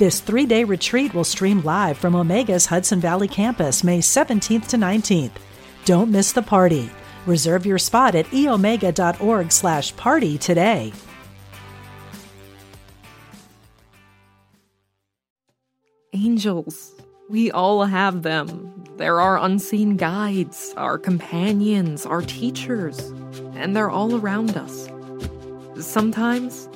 This three day retreat will stream live from Omega's Hudson Valley campus May 17th to 19th. Don't miss the party. Reserve your spot at eomega.org slash party today. Angels. We all have them. They're our unseen guides, our companions, our teachers, and they're all around us. Sometimes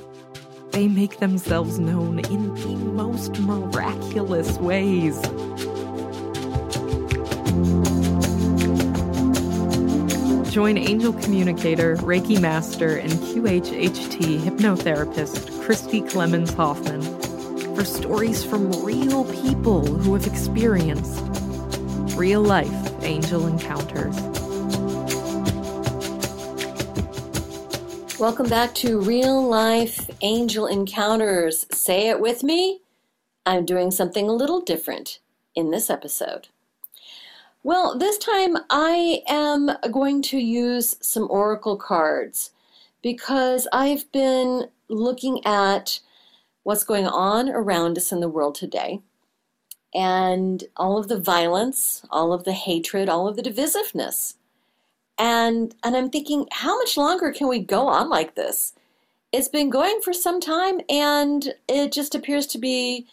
they make themselves known in the most miraculous ways. Join angel communicator, Reiki master, and QHHT hypnotherapist Christi Clemons Hoffman for stories from real people who have experienced real life angel encounters. Welcome back to Real Life Angel Encounters. Say it with me. I'm doing something a little different in this episode. Well, this time I am going to use some oracle cards because I've been looking at what's going on around us in the world today and all of the violence, all of the hatred, all of the divisiveness and and i'm thinking how much longer can we go on like this? It's been going for some time and it just appears to be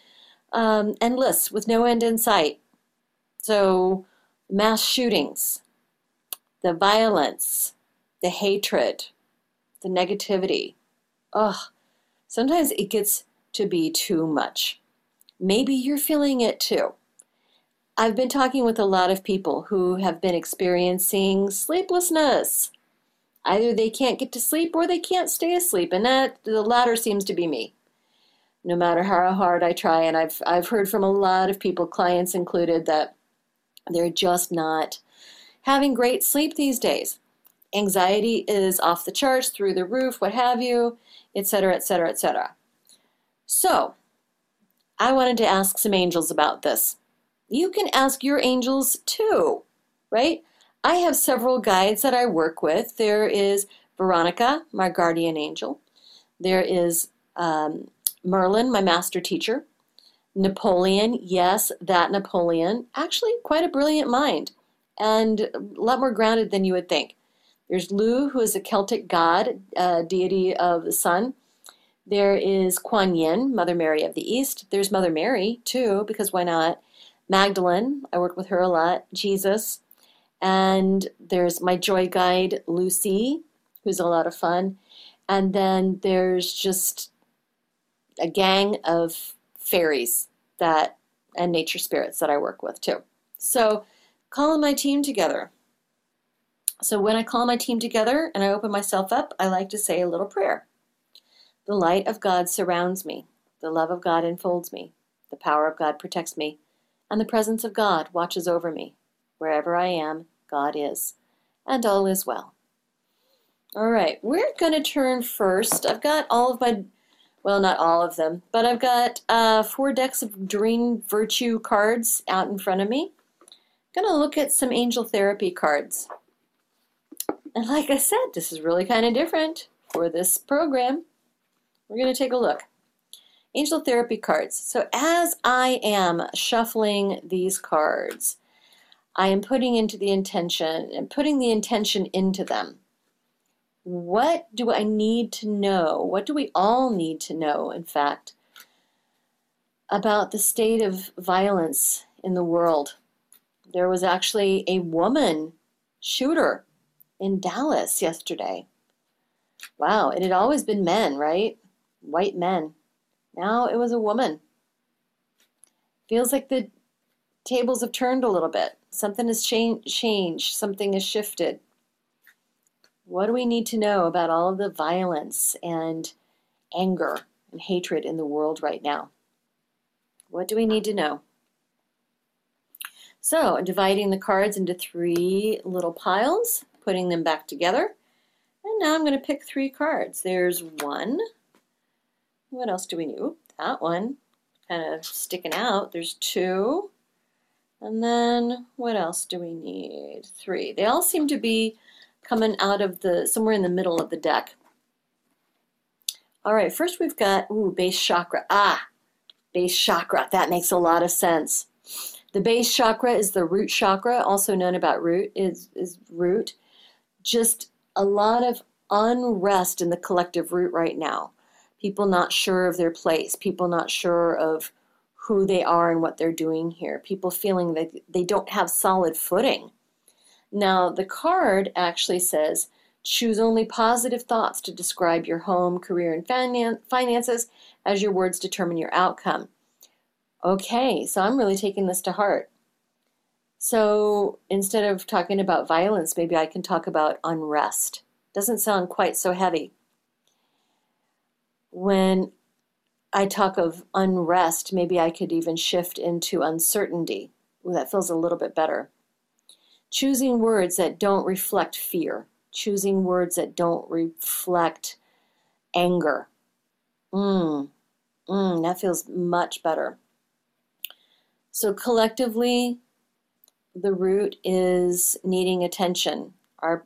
um, endless with no end in sight. So mass shootings the violence the hatred the negativity. Ugh sometimes it gets to be too much. Maybe you're feeling it too I've been talking with a lot of people who have been experiencing sleeplessness. Either they can't get to sleep or they can't stay asleep, and that the latter seems to be me. No matter how hard I try, and I've I've heard from a lot of people, clients included, that they're just not having great sleep these days. Anxiety is off the charts, through the roof, what have you, etc., etc., etc. So, I wanted to ask some angels about this you can ask your angels too, right? I have several guides that I work with. There is Veronica, my guardian angel. There is um, Merlin, my master teacher. Napoleon, yes, that Napoleon. Actually, quite a brilliant mind and a lot more grounded than you would think. There's Lugh, who is a Celtic god, uh, deity of the sun. There is Kuan Yin, Mother Mary of the East. There's Mother Mary, too, because why not? Magdalene, I work with her a lot, Jesus, and there's my joy guide, Lucy, who's a lot of fun. And then there's just a gang of fairies that and nature spirits that I work with too. So calling my team together. So when I call my team together and I open myself up, I like to say a little prayer. The light of God surrounds me. The love of God enfolds me. The power of God protects me and the presence of God watches over me. Wherever I am, God is, and all is well. All right, we're going to turn first. I've got all of my, well, not all of them, but I've got uh, four decks of Doreen Virtue cards out in front of me. I'm going to look at some angel therapy cards. And like I said, this is really kind of different for this program. We're going to take a look. Angel Therapy cards. So as I am shuffling these cards, I am putting into the intention and putting the intention into them. What do I need to know? What do we all need to know, in fact, about the state of violence in the world? There was actually a woman shooter in Dallas yesterday. Wow, it had always been men, right? White men. Now it was a woman. Feels like the tables have turned a little bit. Something has changed, something has shifted. What do we need to know about all of the violence and anger and hatred in the world right now? What do we need to know? So, dividing the cards into three little piles, putting them back together. And now I'm going to pick three cards. There's one. What else do we need? Oop, that one kind of sticking out. There's two. And then what else do we need? Three. They all seem to be coming out of the somewhere in the middle of the deck. All right, first we've got ooh, base chakra. Ah, base chakra. That makes a lot of sense. The base chakra is the root chakra, also known about root is is root. Just a lot of unrest in the collective root right now. People not sure of their place, people not sure of who they are and what they're doing here, people feeling that they don't have solid footing. Now, the card actually says choose only positive thoughts to describe your home, career, and finances as your words determine your outcome. Okay, so I'm really taking this to heart. So instead of talking about violence, maybe I can talk about unrest. Doesn't sound quite so heavy. When I talk of unrest, maybe I could even shift into uncertainty. Ooh, that feels a little bit better. Choosing words that don't reflect fear, choosing words that don't reflect anger. Mmm, mmm, that feels much better. So collectively, the root is needing attention. Our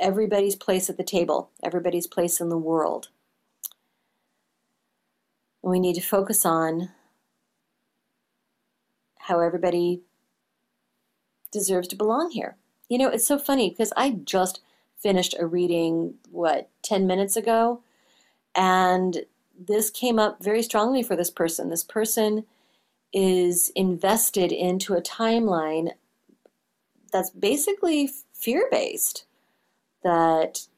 everybody's place at the table, everybody's place in the world. And we need to focus on how everybody deserves to belong here. You know, it's so funny because I just finished a reading, what, 10 minutes ago? And this came up very strongly for this person. This person is invested into a timeline that's basically fear based that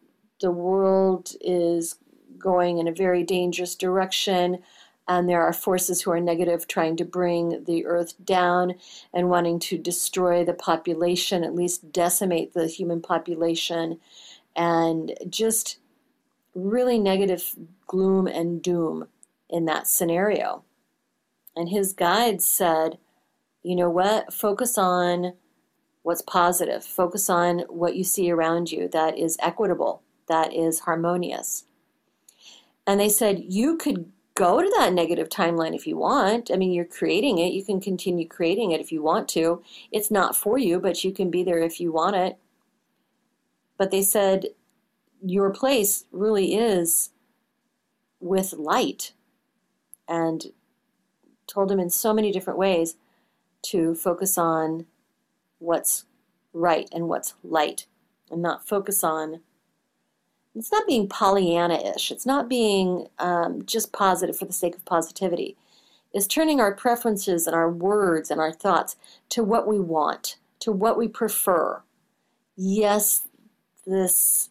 the world is going in a very dangerous direction and there are forces who are negative trying to bring the earth down and wanting to destroy the population at least decimate the human population and just really negative gloom and doom in that scenario and his guide said, you know what? Focus on what's positive. Focus on what you see around you that is equitable, that is harmonious. And they said, you could go to that negative timeline if you want. I mean, you're creating it. You can continue creating it if you want to. It's not for you, but you can be there if you want it. But they said, your place really is with light. And told him in so many different ways to focus on what's right and what's light and not focus on it's not being pollyanna-ish it's not being um, just positive for the sake of positivity it's turning our preferences and our words and our thoughts to what we want to what we prefer yes this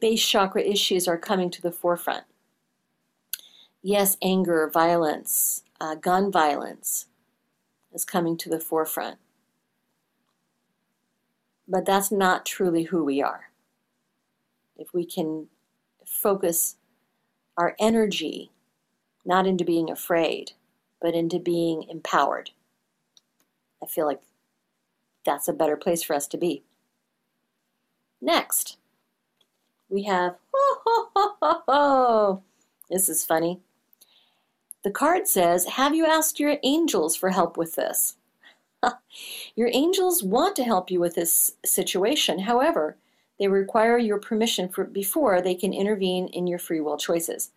base chakra issues are coming to the forefront yes, anger, violence, uh, gun violence is coming to the forefront. But that's not truly who we are. If we can focus our energy not into being afraid, but into being empowered, I feel like that's a better place for us to be. Next, we have, oh, ho, ho. this is funny. The card says, Have you asked your angels for help with this? your angels want to help you with this situation. However, they require your permission for, before they can intervene in your free will choices.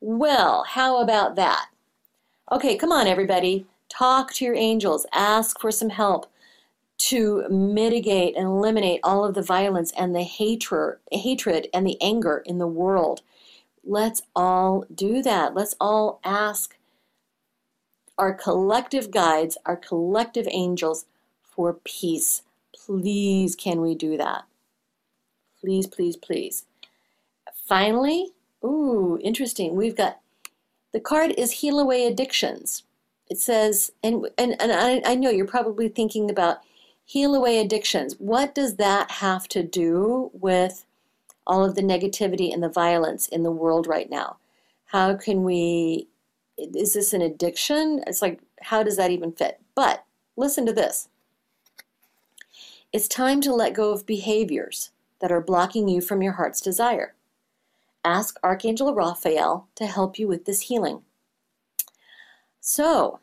Well, how about that? Okay, come on, everybody. Talk to your angels. Ask for some help to mitigate and eliminate all of the violence and the hatred, hatred and the anger in the world. Let's all do that. Let's all ask our collective guides, our collective angels for peace. Please, can we do that? Please, please, please. Finally, ooh, interesting. We've got the card is Heal Away Addictions. It says, and, and, and I, I know you're probably thinking about heal away addictions. What does that have to do with all of the negativity and the violence in the world right now? How can we is this an addiction? It's like, how does that even fit? But listen to this. It's time to let go of behaviors that are blocking you from your heart's desire. Ask Archangel Raphael to help you with this healing. So,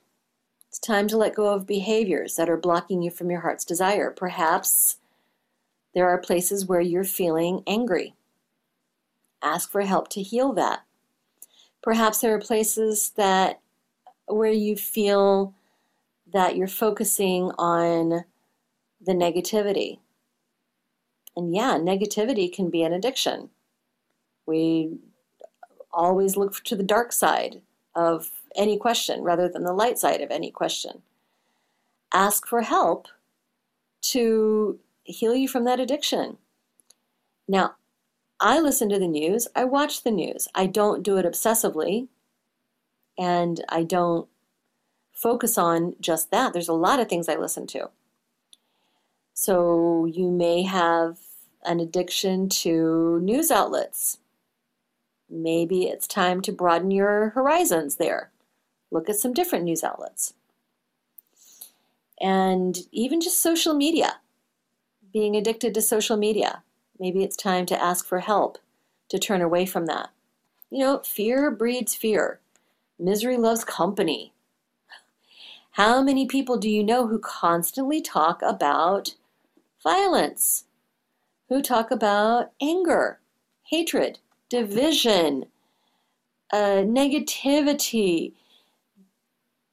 it's time to let go of behaviors that are blocking you from your heart's desire. Perhaps there are places where you're feeling angry. Ask for help to heal that. Perhaps there are places that where you feel that you're focusing on the negativity. And yeah, negativity can be an addiction. We always look to the dark side of any question rather than the light side of any question. Ask for help to heal you from that addiction. Now, I listen to the news, I watch the news. I don't do it obsessively, and I don't focus on just that. There's a lot of things I listen to. So you may have an addiction to news outlets. Maybe it's time to broaden your horizons there. Look at some different news outlets. And even just social media, being addicted to social media. Maybe it's time to ask for help to turn away from that. You know, fear breeds fear. Misery loves company. How many people do you know who constantly talk about violence? Who talk about anger, hatred, division, uh, negativity,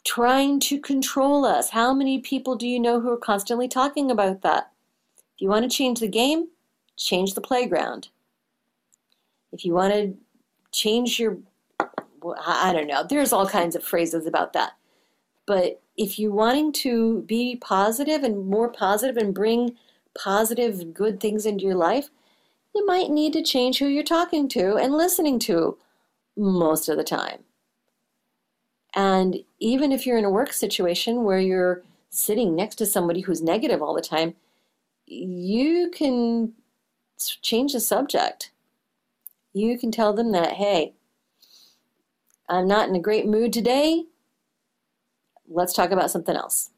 trying to control us? How many people do you know who are constantly talking about that? If you want to change the game, change the playground. If you want to change your, I don't know, there's all kinds of phrases about that. But if you're wanting to be positive and more positive and bring positive, good things into your life, you might need to change who you're talking to and listening to most of the time. And even if you're in a work situation where you're sitting next to somebody who's negative all the time, you can change the subject. You can tell them that, hey, I'm not in a great mood today. Let's talk about something else.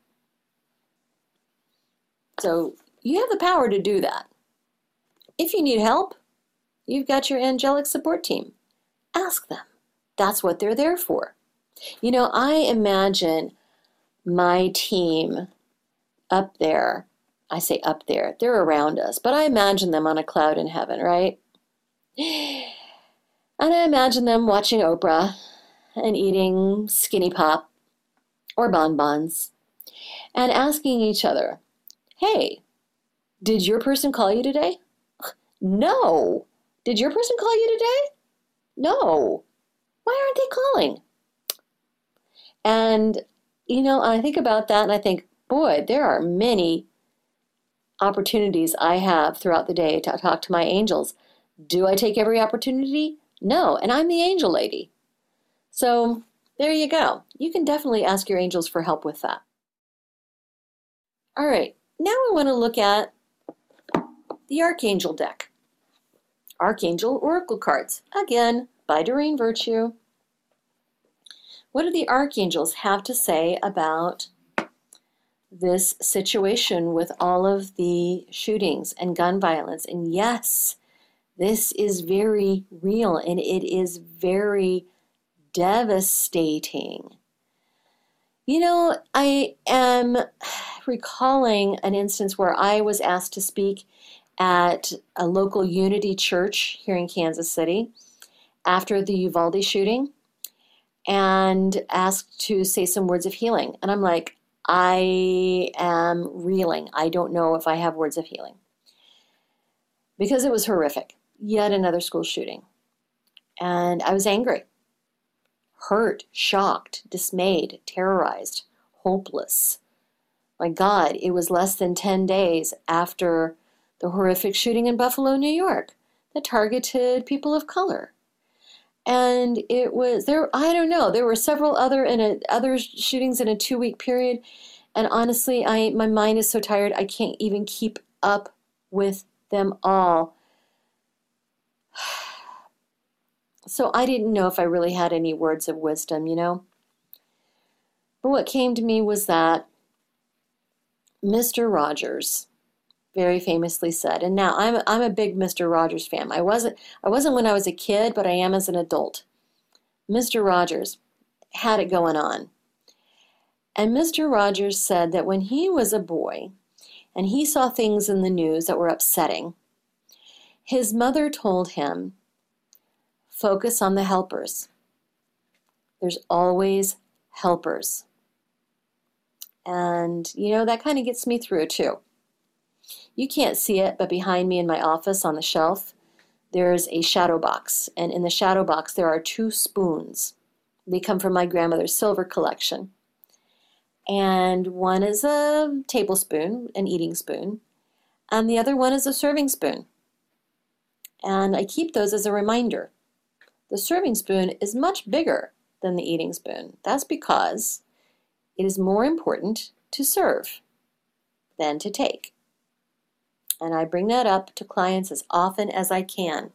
So you have the power to do that. If you need help, you've got your angelic support team. Ask them. That's what they're there for. You know, I imagine my team up there I say up there, they're around us, but I imagine them on a cloud in heaven, right? And I imagine them watching Oprah and eating skinny pop or bonbons and asking each other, hey, did your person call you today? No. Did your person call you today? No. Why aren't they calling? And, you know, I think about that and I think, boy, there are many opportunities I have throughout the day to talk to my angels. Do I take every opportunity? No, and I'm the angel lady. So there you go. You can definitely ask your angels for help with that. All right, now I want to look at the Archangel deck. Archangel Oracle cards, again, by Doreen Virtue. What do the archangels have to say about this situation with all of the shootings and gun violence. And yes, this is very real and it is very devastating. You know, I am recalling an instance where I was asked to speak at a local Unity church here in Kansas City after the Uvalde shooting and asked to say some words of healing. And I'm like, I am reeling. I don't know if I have words of healing. Because it was horrific. Yet another school shooting. And I was angry, hurt, shocked, dismayed, terrorized, hopeless. My God, it was less than 10 days after the horrific shooting in Buffalo, New York, that targeted people of color. And it was there i don't know there were several other in a, other shootings in a two week period. And honestly i my mind is so tired i can't even keep up with them all. So i didn't know if i really had any words of wisdom you know? But what came to me was that Mr. Rogers very famously said, and now I'm I'm a big Mr. Rogers fan. I wasn't I wasn't when I was a kid, but I am as an adult. Mr. Rogers had it going on. And Mr. Rogers said that when he was a boy and he saw things in the news that were upsetting, his mother told him, focus on the helpers. There's always helpers. And, you know, that kind of gets me through too. You can't see it, but behind me in my office on the shelf, there's a shadow box. And in the shadow box, there are two spoons. They come from my grandmother's silver collection. And one is a tablespoon, an eating spoon, and the other one is a serving spoon. And I keep those as a reminder. The serving spoon is much bigger than the eating spoon. That's because it is more important to serve than to take. And I bring that up to clients as often as I can.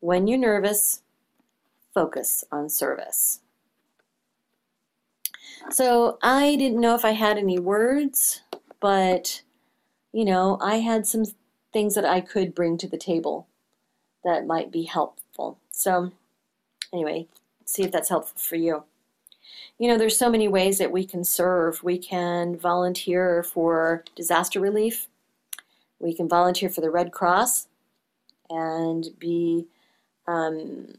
When you're nervous, focus on service. So I didn't know if I had any words, but you know, I had some things that I could bring to the table that might be helpful. So, anyway, see if that's helpful for you. You know, there's so many ways that we can serve. We can volunteer for disaster relief. We can volunteer for the Red Cross and be, um,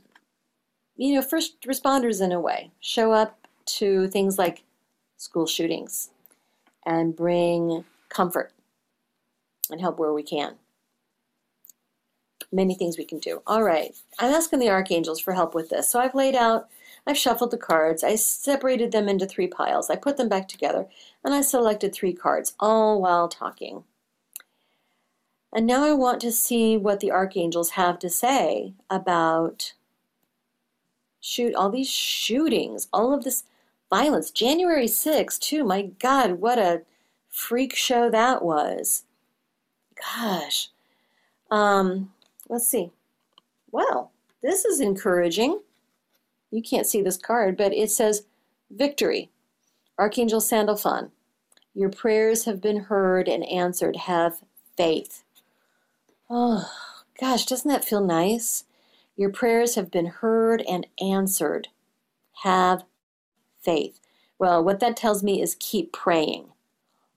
you know, first responders in a way. Show up to things like school shootings and bring comfort and help where we can. Many things we can do. All right, I'm asking the archangels for help with this. So I've laid out I've shuffled the cards. I separated them into three piles. I put them back together and I selected three cards, all while talking. And now I want to see what the archangels have to say about shoot all these shootings, all of this violence. January 6th, too. My God, what a freak show that was. Gosh. Um, let's see. Well, this is encouraging you can't see this card, but it says victory. Archangel Sandalphon, your prayers have been heard and answered. Have faith. Oh, gosh, doesn't that feel nice? Your prayers have been heard and answered. Have faith. Well, what that tells me is keep praying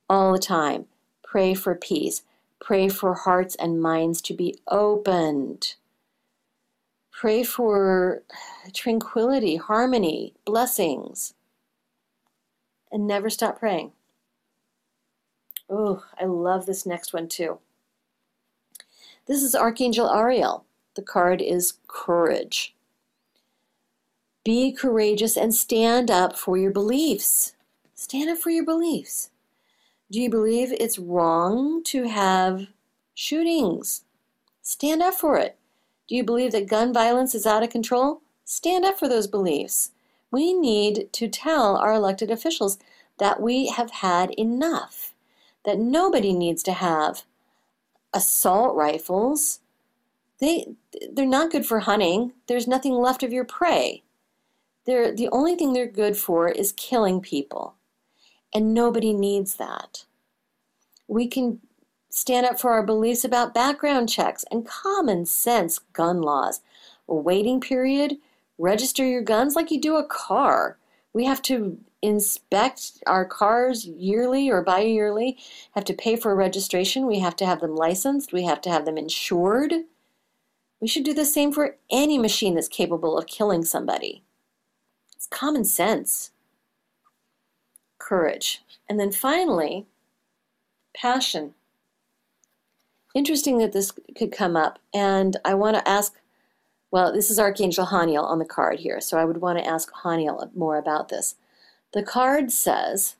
all the time. Pray for peace. Pray for hearts and minds to be opened. Pray for tranquility, harmony, blessings, and never stop praying. Oh, I love this next one too. This is Archangel Ariel. The card is courage. Be courageous and stand up for your beliefs. Stand up for your beliefs. Do you believe it's wrong to have shootings? Stand up for it. Do you believe that gun violence is out of control? Stand up for those beliefs. We need to tell our elected officials that we have had enough, that nobody needs to have assault rifles. They, they're not good for hunting. There's nothing left of your prey. They're, the only thing they're good for is killing people. And nobody needs that. We can stand up for our beliefs about background checks and common sense gun laws. A waiting period, register your guns like you do a car. We have to inspect our cars yearly or bi yearly, have to pay for a registration, we have to have them licensed, we have to have them insured. We should do the same for any machine that's capable of killing somebody. It's common sense. Courage. And then finally, passion interesting that this could come up. And I want to ask, well, this is Archangel Haniel on the card here, so I would want to ask Haniel more about this. The card says,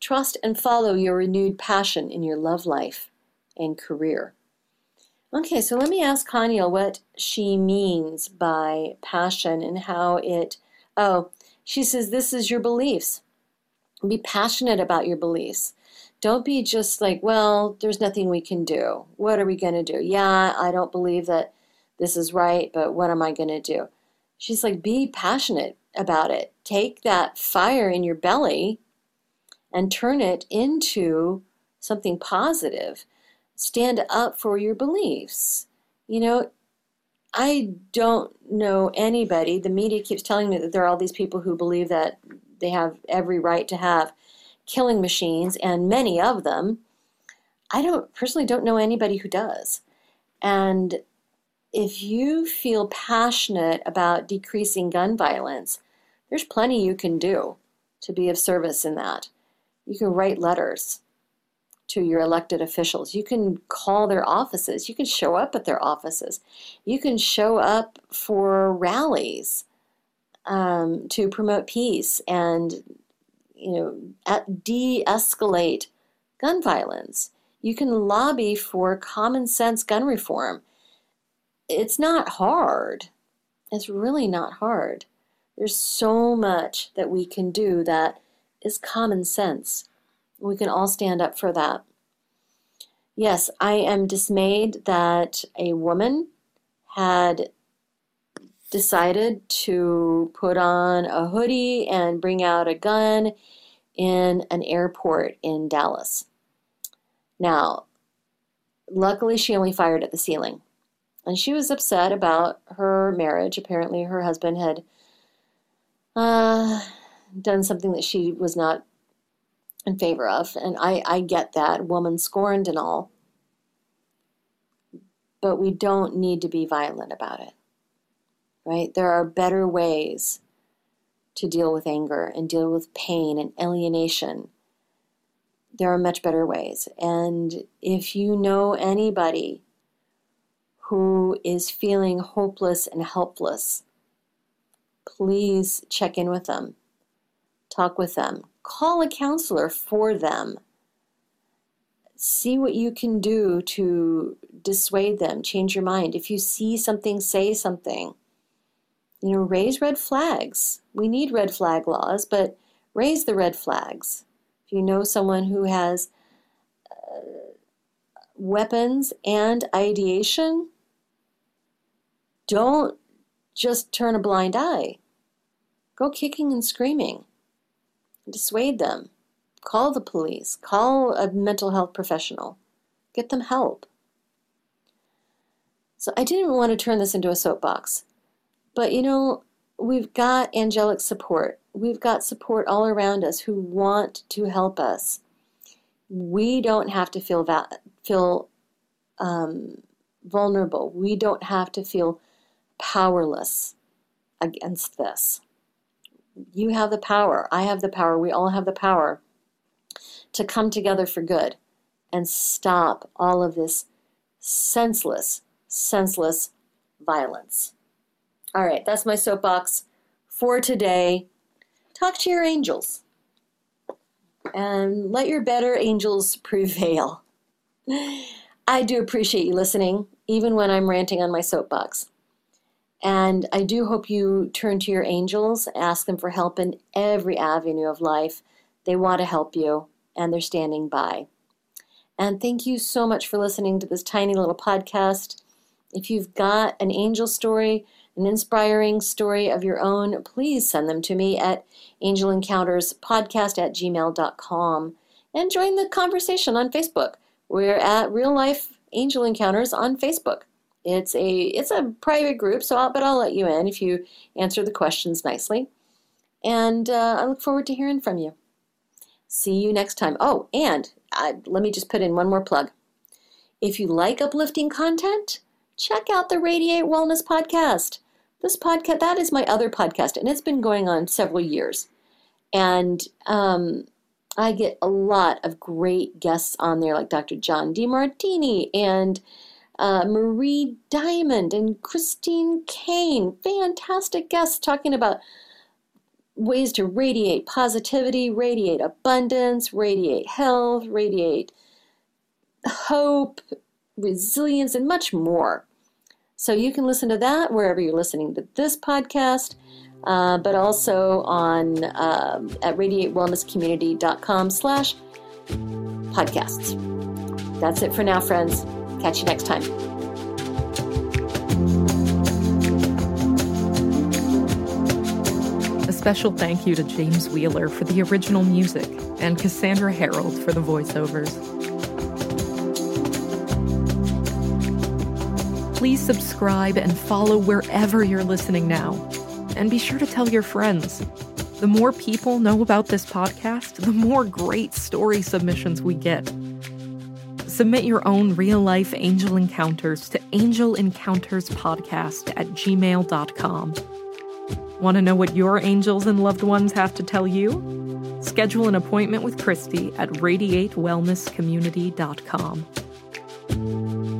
trust and follow your renewed passion in your love life and career. Okay, so let me ask Haniel what she means by passion and how it, oh, she says this is your beliefs. Be passionate about your beliefs. Don't be just like, well, there's nothing we can do. What are we going to do? Yeah, I don't believe that this is right, but what am I going to do? She's like, be passionate about it. Take that fire in your belly and turn it into something positive. Stand up for your beliefs. You know, I don't know anybody. The media keeps telling me that there are all these people who believe that they have every right to have killing machines, and many of them. I don't personally don't know anybody who does. And if you feel passionate about decreasing gun violence, there's plenty you can do to be of service in that. You can write letters to your elected officials. You can call their offices. You can show up at their offices. You can show up for rallies um, to promote peace and you know de-escalate gun violence. You can lobby for common sense gun reform. It's not hard. It's really not hard. There's so much that we can do that is common sense. We can all stand up for that. Yes, I am dismayed that a woman had decided to put on a hoodie and bring out a gun in an airport in Dallas. Now, luckily, she only fired at the ceiling. And she was upset about her marriage. Apparently, her husband had uh, done something that she was not in favor of. And I, I get that, woman scorned and all. But we don't need to be violent about it, right? There are better ways to deal with anger and deal with pain and alienation. There are much better ways. And if you know anybody who is feeling hopeless and helpless, please check in with them, talk with them, call a counselor for them. See what you can do to dissuade them, change your mind. If you see something, say something. You know, raise red flags. We need red flag laws, but raise the red flags. If you know someone who has uh, weapons and ideation, don't just turn a blind eye. Go kicking and screaming dissuade them. Call the police. Call a mental health professional. Get them help. So I didn't want to turn this into a soapbox. But you know, we've got angelic support. We've got support all around us who want to help us. We don't have to feel va- feel um, vulnerable. We don't have to feel powerless against this you have the power. I have the power. We all have the power to come together for good and stop all of this senseless, senseless violence. All right, that's my soapbox for today. Talk to your angels and let your better angels prevail. I do appreciate you listening, even when I'm ranting on my soapbox. And I do hope you turn to your angels, ask them for help in every avenue of life. They want to help you, and they're standing by. And thank you so much for listening to this tiny little podcast. If you've got an angel story, an inspiring story of your own, please send them to me at angelencounterspodcast at gmail.com and join the conversation on Facebook. We're at Real Life Angel Encounters on Facebook. It's a it's a private group, so I'll, but I'll let you in if you answer the questions nicely. And uh, I look forward to hearing from you. See you next time. Oh, and I, let me just put in one more plug. If you like uplifting content, check out the Radiate Wellness podcast. This podcast that is my other podcast, and it's been going on several years. And um, I get a lot of great guests on there, like Dr. John Demartini and uh, Marie Diamond and Christine Kane. Fantastic guests talking about ways to radiate positivity, radiate abundance, radiate health, radiate hope, resilience, and much more. So you can listen to that wherever you're listening to this podcast, uh, but also on uh, at radiatewellnesscommunity.com slash podcasts. That's it for now, friends. Catch you next time. A special thank you to James Wheeler for the original music and Cassandra Harold for the voiceovers. Please subscribe and follow wherever you're listening now. And be sure to tell your friends. The more people know about this podcast, the more great story submissions we get. Submit your own real life angel encounters to angelencounterspodcast at gmail.com. Want to know what your angels and loved ones have to tell you? Schedule an appointment with Christi at radiatewellnesscommunity.com.